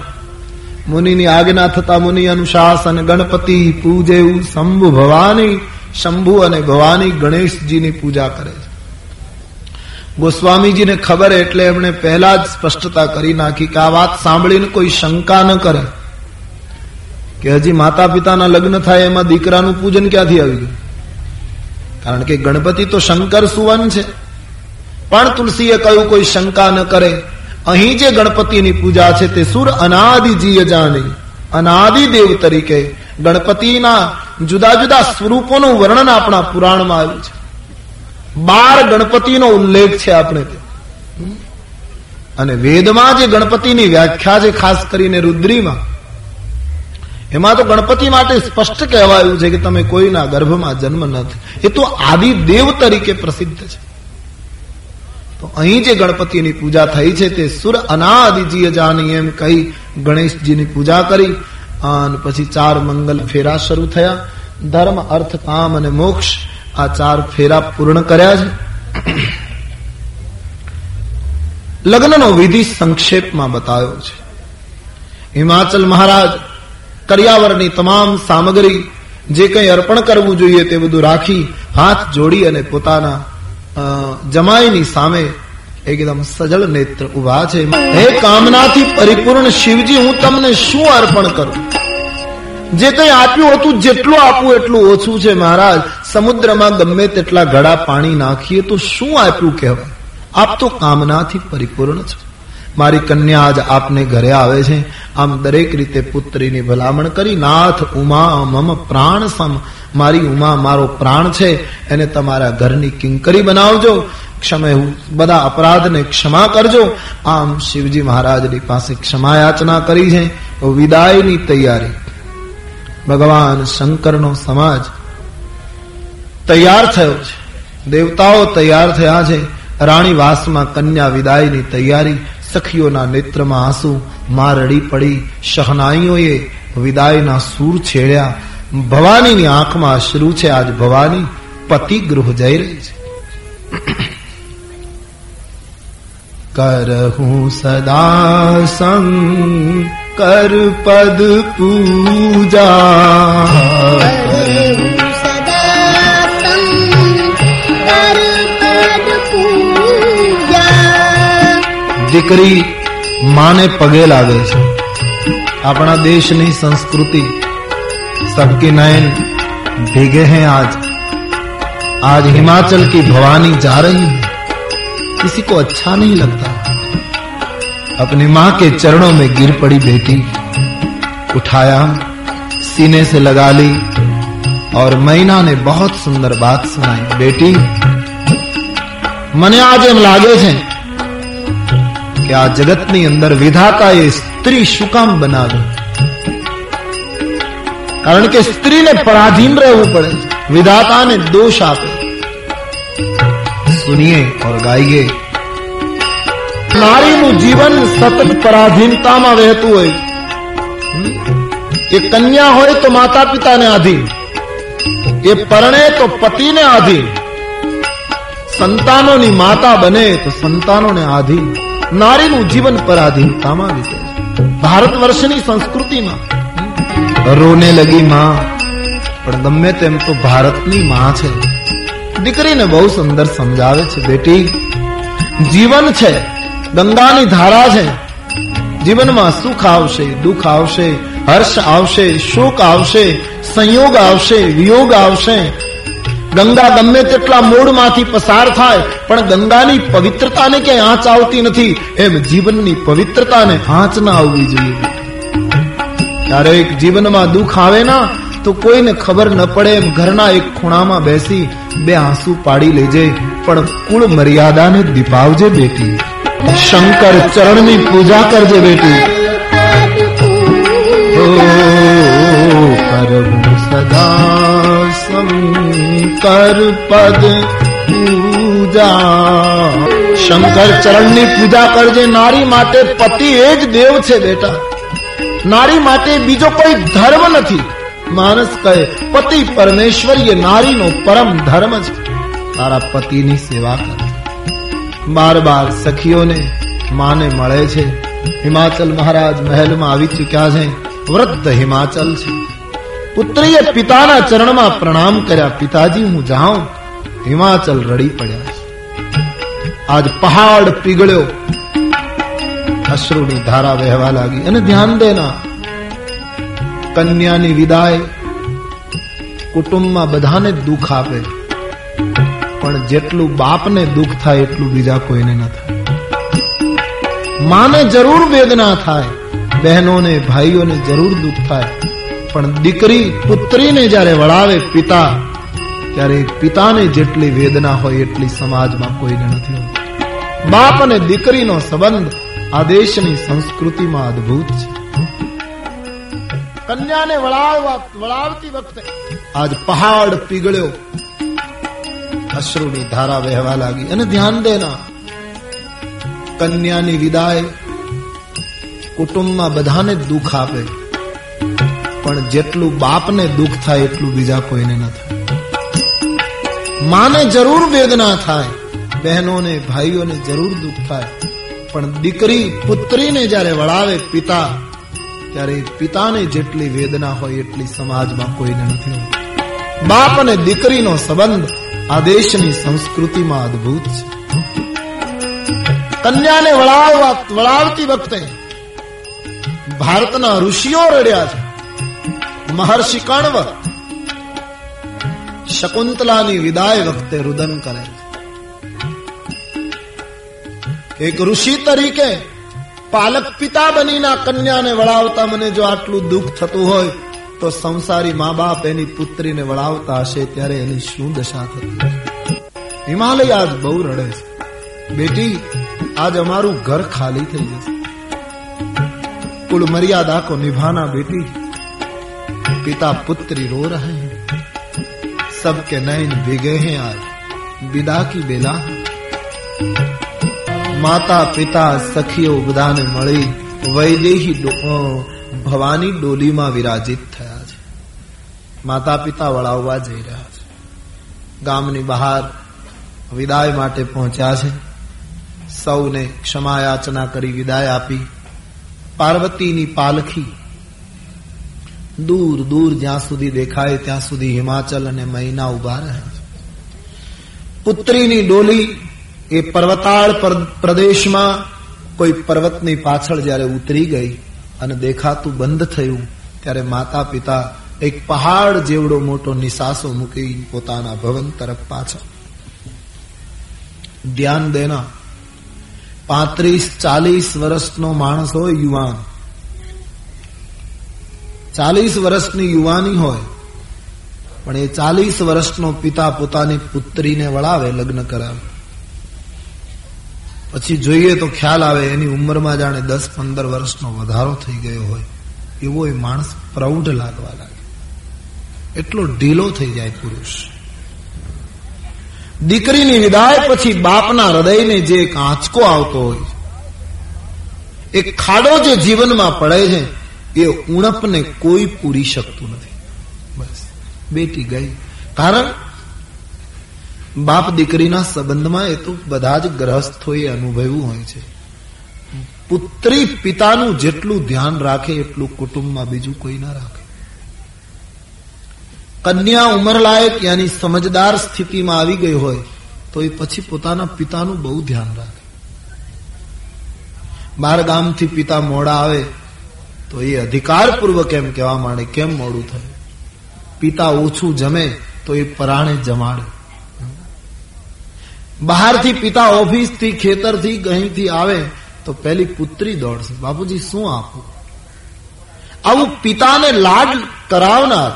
મુનિની આજ્ઞા થતા મુનિ અનુશાસન ગણપતિ પૂજે શંભુ ભવાની, શંભુ અને ભવાની ગણેશજીની પૂજા કરે છે. ગોસ્વામીજીને ખબર એટલે એમણે પહેલા જ સ્પષ્ટતા કરી નાખી કે આ વાત સાંભળીને કોઈ શંકા ન કરે. કે હજી માતા પિતાના લગ્ન થાય એમાં દીકરાનું પૂજન ક્યાંથી આવી ગયું? કારણ કે ગણપતિ તો શંકર સુવન છે. પણ તુલસીએ કહ્યું કોઈ શંકા ન કરે. અહીં જે ગણપતિની પૂજા છે તે સુર અનાદિજીય અનાદિ દેવ તરીકે ગણપતિના જુદા જુદા સ્વરૂપોનું વર્ણન આપણા પુરાણમાં આવ્યું છે. બાર ગણપતિનો ઉલ્લેખ છે આપણે અને વેદમાં જે ગણપતિની વ્યાખ્યા છે, ખાસ કરીને રુદ્રીમાં, એમાં તો ગણપતિ માટે સ્પષ્ટ કહેવાયું છે કે તમે કોઈના ગર્ભમાં જન્મ નથી એ તો આદિ દેવ તરીકે પ્રસિદ્ધ છે. તો અહીં જે ગણપતિની પૂજા થઈ છે તે સુર અનાદિજીય જાની એમ કહી ગણેશજીની પૂજા કરી. અને પછી ચાર મંગલ ફેરા શરૂ થયા. ધર્મ, અર્થ, કામ અને મોક્ષ આ ચાર ફેરા પૂર્ણ કર્યા છે. લગ્નનો વિધિ સંક્ષેપમાં બતાવ્યો છે. હિમાચલ મહારાજ કર્યાવરની તમામ સામગ્રી જે કંઈ અર્પણ કરવું જોઈએ તે બધું રાખી હાથ જોડી અને પોતાના જમાઈની સામે એકદમ સજળ નેત્ર ઊભા છે. હે કામનાથી પરિપૂર્ણ શિવજી, હું તમને શું અર્પણ કરું? જે કઈ આપ્યું હતું, જેટલું આપવું એટલું ઓછું છે, મહારાજ. સમુદ્રમાં ગમે તેટલા ઘડા પાણી નાખીએ તો શું આપ્યું કહેવાય? આપ તો કામનાથી પરિપૂર્ણ છો. મારી કન્યા આજ આપને ઘરે આવે છે. આમ દરેક રીતે પુત્રીની ભલામણ કરી. નાથ ઉમા મમ પ્રાણ સમ મારી ઉમા, મારો પ્રાણ છે, એને તમારા ઘરની કિંકરી બનાવજો. ક્ષમે બધા અપરાધને ક્ષમા કરજો. આમ શિવજી મહારાજની પાસે ક્ષમા યાચના કરી છે. વિદાયની તૈયારી. ભગવાન શંકરનો સમાજ તૈયાર થયો છે. દેવતાઓ તૈયાર થયા છે. રાણી વાસમાં કન્યા વિદાયની તૈયારી. સખીઓના નેત્રમાં આંસુ માં રડી પડી. શહનાઈઓએ વિદાયના સૂર છેડ્યા. ભવાનીની આંખમાં અશ્રુ છે. આજ ભવાની પતિ ગૃહ જઈ રહી છે. કરહું સદા સંગ કર પદ પૂજા. દીકરી માને પગે લાગે છે. આપણા દેશની સંસ્કૃતિ सबके नयन भीगे हैं आज आज हिमाचल की भवानी जा रही है किसी को अच्छा नहीं लगता अपनी मां के चरणों में गिर पड़ी बेटी उठाया सीने से लगा ली और मैना ने बहुत सुंदर बात सुनाई बेटी મને આજે એમ લાગે છે કે આ જગતની અંદર વિધાતાએ સ્ત્રી શું કામ બનાવી कारण के स्त्री ने पराधीन रहू पड़े। विधाता ने दोष आपे सुनिए और गाइए। नारी नु जीवन सतत पराधीनता में रहतु हो कन्या हो तो माता पिता ने आधीन ये परणे तो पति ने आधीन संतानों ने माता बने तो संतानों ने आधीन नारी नु जीवन पराधीनता में भारत वर्ष संस्कृति में રોને લગી માં. પણ ગમે તેમ તો ભારતની માં છે. દીકરીને બહુ સુંદર સમજાવે છે, બેટી. જીવન છે, ગંગાની ધારા છે. જીવનમાં સુખ આવશે, દુઃખ આવશે, હર્ષ આવશે, શોક આવશે, સંયોગ આવશે, વિયોગ આવશે. ગંગા ગમે તેટલા મૂળમાંથી પસાર થાય, પણ ગંગાની પવિત્રતાને ક્યાંય આંચ આવતી નથી. એમ જીવનની પવિત્રતાને આંચ ના આવવી જોઈએ. ક્યારેક જીવનમાં દુઃખ આવે ના, તો કોઈને ખબર ન પડે એમ ઘરના એક ખૂણામાં બેસી બે આંસુ પાડી લેજે. પણ કુળ મર્યાદાને દીપાવજે બેટી. શંકર ચરણની પૂજા કરજે બેટી. સદા શંકર પદ પૂજા. શંકર ચરણની પૂજા કરજે, નારી માટે પતિ એ જ દેવ છે બેટા. નારી માટે બીજો કોઈ ધર્મ નથી. માણસ કહે, પતિ પરમેશ્વર નારીનો પરમ ધર્મ છે. તારા પતિની સેવા કર. બાર બાર સખીઓને માને મળે છે. હિમાચલ મહારાજ મહેલમાં આવી ચુક્યા છે. વૃદ્ધ હિમાચલ છે. પુત્રીએ પિતાના ચરણમાં પ્રણામ કર્યા, પિતાજી, હું જાઉં. હિમાચલ રડી પડ્યા આજ પહાડ પીગળ્યો. અશ્રુની ધારા વહેવા લાગી. અને ધ્યાન દેના. કન્યાની વિદાય કુટુંબમાં બધાને દુઃખ આપે. પણ જેટલું બાપને દુઃખ થાય, એટલું બીજા કોઈને ન થાય. માને જરૂર વેદના થાય. બહેનોને, ભાઈઓને જરૂર દુઃખ થાય. પણ દીકરી પુત્રીને જ્યારે વળાવે પિતા, ત્યારે પિતાને જેટલી વેદના હોય, એટલી સમાજમાં કોઈને નથી બાપ અને દીકરીનો સંબંધ આ દેશની સંસ્કૃતિમાં અદભુત છે. કન્યાને વળાવવા વળાવતી વખતે આજ પહાડ પીગળ્યો. અશ્રુની ધારા વહેવા લાગી. અને ધ્યાન દેના. કન્યાની વિદાય કુટુંબમાં બધાને દુઃખ આપે. પણ જેટલું બાપને દુઃખ થાય એટલું બીજા કોઈને ન થાય. માને જરૂર વેદના થાય. બહેનોને ભાઈઓને જરૂર દુઃખ થાય. પણ દીકરી પુત્રીને જ્યારે વળાવે પિતા, ત્યારે પિતાને જેટલી વેદના હોય એટલી સમાજમાં કોઈને નથી બાપ અને દીકરીનો સંબંધ આ દેશની સંસ્કૃતિમાં અદભુત છે. કન્યાને વળાવવા, વળાવતી વખતે ભારતના ઋષિઓ રડ્યા છે. મહર્ષિ કણવ શકુંતલાની વિદાય વખતે રુદન કરે છે. એક ઋષિ તરીકે પાલક પિતા બનીના કન્યાને વળાવતા મને જો આટલું દુઃખ થતું હોય તો સંસારી મા બાપ એની પુત્રીને વળાવતા હશે ત્યારે એની શું દશા થતી હિમાલય આજ બહુ રડે છે બેટી આજ અમારું ઘર ખાલી થઈ જશે कुल मर्यादा को निभाना बेटी पिता पुत्री रो रहे हैं सबके नयन भीगे हैं आज विदा की बेला માતા, પિતા, સખીઓ બધાને મળી વૈદેહી ભવાની ડોલીમાં વિરાજિત થયા છે. માતા પિતા વળાવવા જઈ રહ્યા છે. ગામની બહાર વિદાય માટે પહોંચ્યા છે. સૌને ક્ષમા યાચના કરી વિદાય આપી. પાર્વતીની પાલખી દૂર દૂર જ્યાં સુધી દેખાય ત્યાં સુધી હિમાચલ અને મહિના ઊભા રહ્યા પુત્રીની ડોલી એ પર્વતાળ પ્રદેશમાં કોઈ પર્વતની પાછળ જ્યારે ઉતરી ગઈ અને દેખાતું બંધ થયું, ત્યારે માતા પિતા એક પહાડ જેવડો મોટો નિશાસો મૂકી પોતાના ભવન તરફ પાછળ ધ્યાન દેના. પાંત્રીસ, ચાલીસ વર્ષનો માણસ હોય યુવાન. ચાલીસ વર્ષની યુવાની હોય, પણ એ ચાલીસ વર્ષનો પિતા પોતાની પુત્રીને વળાવે લગ્ન કરાવે. પછી જોઈએ તો ખ્યાલ આવે, એની ઉંમરમાં જાણે દસ, પંદર વર્ષનો વધારો થઈ ગયો હોય. એવો એ માણસ પ્રૌઢ લાગવા લાગે. એટલો ઢીલો થઈ જાય પુરુષ. દીકરીની વિદાય પછી બાપના હૃદયને જે એક આંચકો આવતો હોય એ ખાડો જે જીવનમાં પડે છે, એ ઉણપને કોઈ પૂરી શકતું નથી. બસ, બેટી ગઈ. કારણ બાપ દીકરીના સંબંધમાં એ તો બધા જ ગ્રહસ્થોએ અનુભવ્યું હોય છે. પુત્રી પિતાનું જેટલું ધ્યાન રાખે, એટલું કુટુંબમાં બીજું કોઈ ના રાખે. કન્યા ઉંમરલાયક યાની સમજદાર સ્થિતિમાં આવી ગઈ હોય, તો એ પછી પોતાના પિતાનું બહુ ધ્યાન રાખે. બાર ગામથી પિતા મોડા આવે, તો એ અધિકારપૂર્વક એમ કહેવા માંડે, કેમ મોડું થયું? પિતા ઓછું જમે, તો એ પરાણે જમાડે. બહારથી પિતા ઓફિસથી, ખેતરથી અહીંથી આવે તો પેલી પુત્રી દોડશે. બાપુજી, શું આપું? આવું પિતાને લાડ કરાવનાર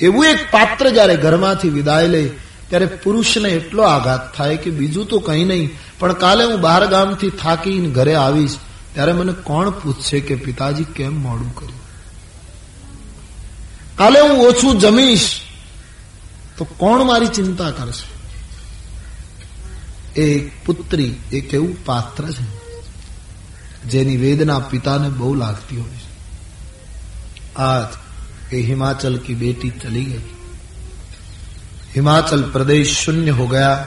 એવું એક પાત્ર જયારે ઘરમાંથી વિદાય લે, ત્યારે પુરુષને એટલો આઘાત થાય કે બીજું તો કંઈ નહીં. પણ કાલે હું બહાર ગામથી થાકીને ઘરે આવીશ, ત્યારે મને કોણ પૂછશે કે પિતાજી, કેમ મોડું કર્યું? કાલે હું ઓછું જમીશ તો કોણ મારી ચિંતા કરશે? એક પુત્રી એક એવું પાત્ર છે? જેની વેદના પિતાને બહુ લાગતી હોય છે. આજ એ હિમાચલ કી બેટી ચલી ગઈ. હિમાચલ પ્રદેશ શૂન્ય હો ગયા.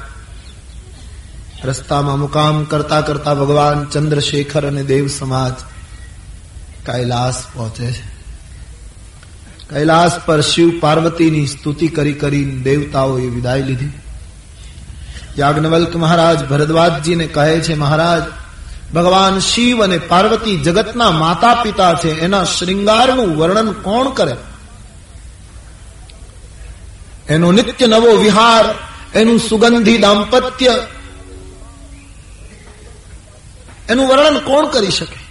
રસ્તામાં મુકામ કરતા કરતા ભગવાન ચંદ્રશેખર અને દેવ સમાજ કૈલાસ પહોંચે છે. કૈલાસ પર શિવ પાર્વતીની સ્તુતિ કરી કરી દેવતાઓએ વિદાય લીધી. યાજ્ઞવલ્ક મહારાજ ભરદ્વાજજીને કહે છે, મહારાજ, ભગવાન શિવ અને પાર્વતી જગતના માતા પિતા છે, એના શ્રૃંગારનું વર્ણન કોણ કરે? એનો નિત્ય નવો વિહાર, એનું સુગંધી દાંપત્ય, એનું વર્ણન કોણ કરી શકે?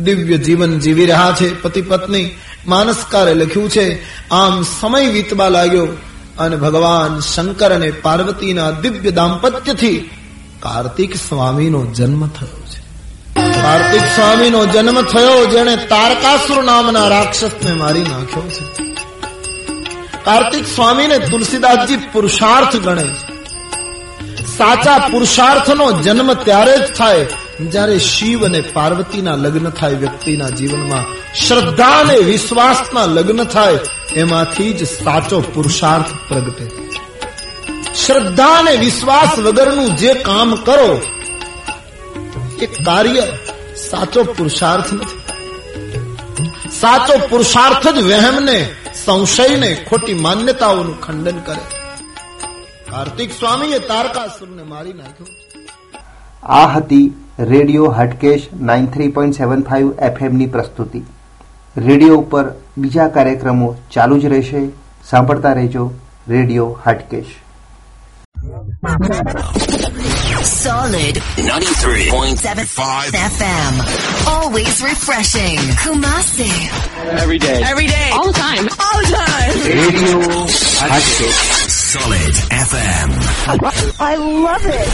દિવ્ય જીવન જીવી રહ્યા છે પતિ પત્ની માનસકારે લખ્યું છે, આમ સમય વીતવા લાગ્યો અને ભગવાન શંકર અને પાર્વતીના દિવ્ય દાંપત્યથી કાર્તિક સ્વામીનો જન્મ થયો છે. કાર્તિક સ્વામીનો જન્મ થયો, જેણે તારકાસુર નામના રાક્ષસને મારી નાખ્યો છે. કાર્તિક સ્વામીને તુલસીદાસજી પુરુષાર્થ ગણે સાચા પુરુષાર્થનો જન્મ ત્યારે જ થાય જ્યારે શિવ અને પાર્વતીના લગ્ન થાય, વ્યક્તિના જીવનમાં શ્રદ્ધા અને વિશ્વાસના લગ્ન થાય, એમાંથી જ સાચો પુરુષાર્થ પ્રગટે. શ્રદ્ધા અને વિશ્વાસ વગરનું જે કામ કરો, એ કાર્ય સાચો પુરુષાર્થ નથી. સાચો પુરુષાર્થ જ વહેમને, સંશયને, ખોટી માન્યતાઓનું ખંડન કરે. કાર્તિક સ્વામીએ તારકાસુરને મારી નાખ્યો. આ હતી radio Hatkesh nine three point seven five એફએમની પ્રસ્તુતિ રેડિયો ઉપર બીજા કાર્યક્રમો ચાલુ જ રહેશે સાંભળતા રહેજો radio Hatkesh Solid 93.75 FM. Always refreshing. Kumasi. Every day. Every day. All the time. All the time. Radio Solid FM. I love it.